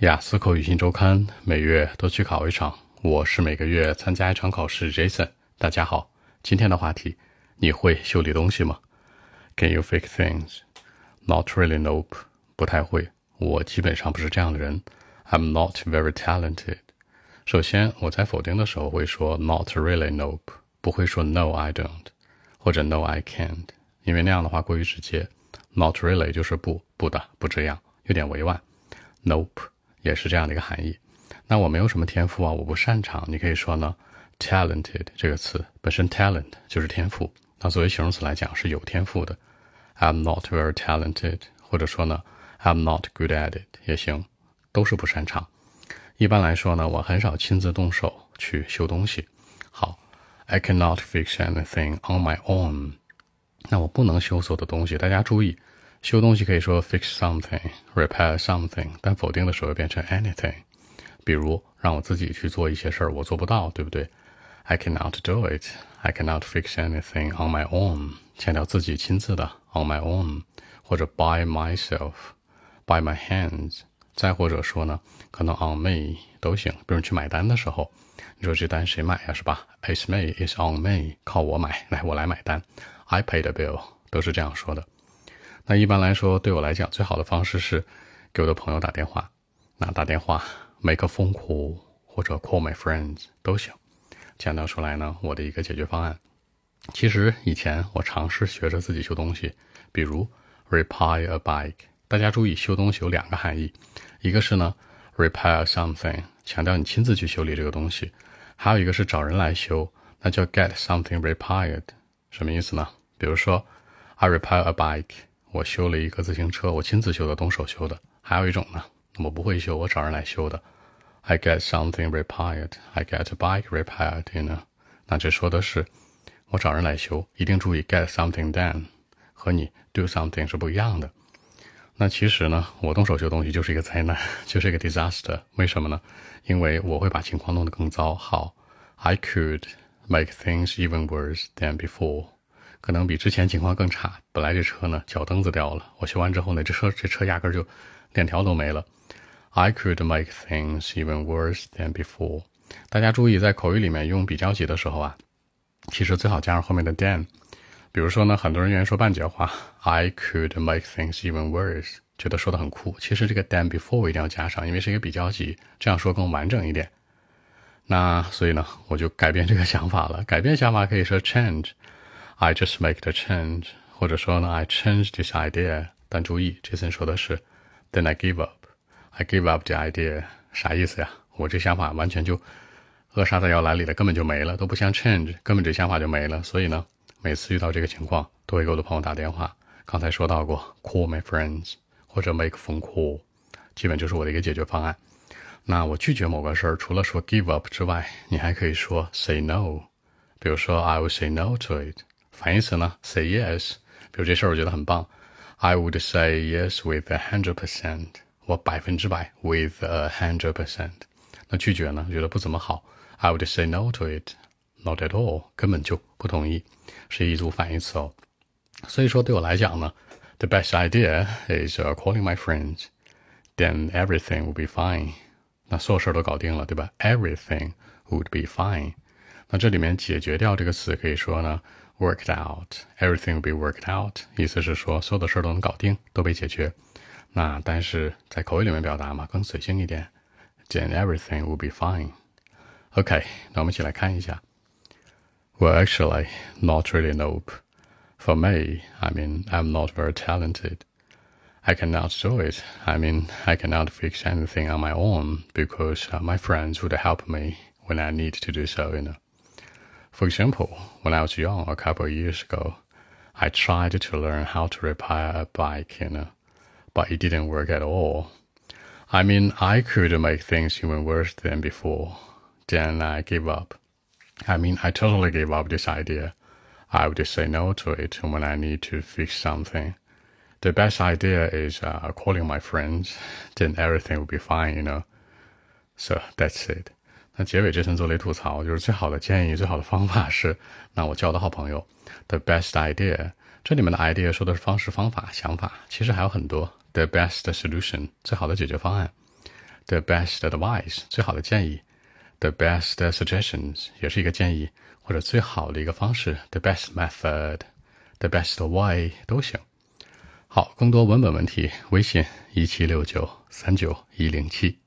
雅思口语新周刊每月都去考一场，我是每个月参加一场考试。Jason，大家好，今天的话题，你会修理东西吗？Can you fix things？Not really, nope，不太会。我基本上不是这样的人。I'm not very talented。首先，我在否定的时候会说 not really, nope，不会说 no I don't，或者 no I can't，因为那样的话过于直接。Not really 就是不不的不这样，有点委婉。Nope 也是这样的一个含义。那我没有什么天赋啊，我不擅长。你可以说呢，talented 这个词本身 talent 就是天赋，那作为形容词来讲是有天赋的。I'm not very talented，或者说呢，I'm not good at it 也行，都是不擅长。一般来说呢，我很少亲自动手去修东西。好，I cannot fix anything on my own。那我不能修所有的东西。大家注意。修东西可以说 fix something, repair something，但否定的时候变成 anything。比如让我自己去做一些事儿，我做不到，对不对？I cannot do it. I cannot fix anything on my own。强调自己亲自的 on my own，或者 by myself, by my hands。再或者说呢，可能 on me 都行。比如去买单的时候，你说这单谁买呀？是吧？It's me. It's on me. 靠我买，来我来买单。I pay the bill，都是这样说的。 那一般来说，对我来讲，最好的方式是给我的朋友打电话。那打电话，make a phone call 或者 call my friends 都行。强调出来呢，我的一个解决方案。其实以前我尝试学着自己修东西，比如 repair a bike。大家注意，修东西有两个含义，一个是呢 repair something，强调你亲自去修理这个东西；还有一个是找人来修，那叫 get something repaired。什么意思呢？比如说 I repair a bike。我修了一个自行车，我亲自修的，动手修的。还有一种呢，我不会修，我找人来修的。I get something repaired. I get a bike repaired. You know，那这说的是我找人来修。一定注意，get something done 和你 do something 是不一样的。那其实呢，我动手修东西就是一个灾难，就是一个 disaster。为什么呢？因为我会把情况弄得更糟。好，I could make things even worse than before. 可能比之前情况更差。本来这车呢，脚蹬子掉了。我修完之后呢，这车这车压根就链条都没了。I could make things even worse than before。大家注意，在口语里面用比较级的时候啊，其实最好加上后面的 than。比如说呢，很多人愿意说半截话，I could make things even worse，觉得说的很酷。其实这个 than before 一定要加上，因为是一个比较级，这样说更完整一点。那所以呢，我就改变这个想法了。改变想法可以说 change。I just make the change，或者说呢，I change this idea。但注意，Jason 说的是，Then I give up。I give up the idea，啥意思呀？我这想法完全就扼杀在摇篮里了，根本就没了，都不像 change，根本这想法就没了。所以呢，每次遇到这个情况，都会给我的朋友打电话。刚才说到过，call my friends 或者 make phone call，基本就是我的一个解决方案。那我拒绝某个事儿，除了说 give up 之外，你还可以说 say no。比如说，I will say no to it。反义词呢？Say yes。比如这事儿我觉得很棒，I would say yes with a hundred percent。我百分之百 with a hundred percent。那拒绝呢？觉得不怎么好，I would say no to it。Not at all，根本就不同意，是一组反义词哦。所以说对我来讲呢，the best idea is calling my friends。Then everything will be fine。那所有事儿都搞定了，对吧？Everything would be fine。那这里面解决掉这个词可以说呢 ？Worked out, everything will be worked out，意思是说所有的事儿都能搞定，都被解决。那但是在口语里面表达嘛，更随性一点，Then everything will be fine。OK，那我们一起来看一下。Well, actually, not really. Nope. For me, I mean, I'm not very talented. I cannot do it. I mean, I cannot fix anything on my own because uh, my friends would help me when I need to do so, you know. For example, when I was young a couple of years ago, I tried to learn how to repair a bike, you know, but it didn't work at all. I mean, I could make things even worse than before. Then I gave up. I mean, I totally gave up this idea. I would say no to it when I need to fix something. The best idea is uh, calling my friends, then everything will be fine, you know. So that's it. 那结尾这层做类吐槽就是最好的建议最好的方法是那我交的好朋友 the best idea 这里面的 idea 说的是方式方法想法其实还有很多。the best solution 最好的解决方案。the best advice 最好的建议。the best suggestions 也是一个建议或者最好的一个方式。the best method the best way 都行。好更多文本问题微信一七六九三九一零七。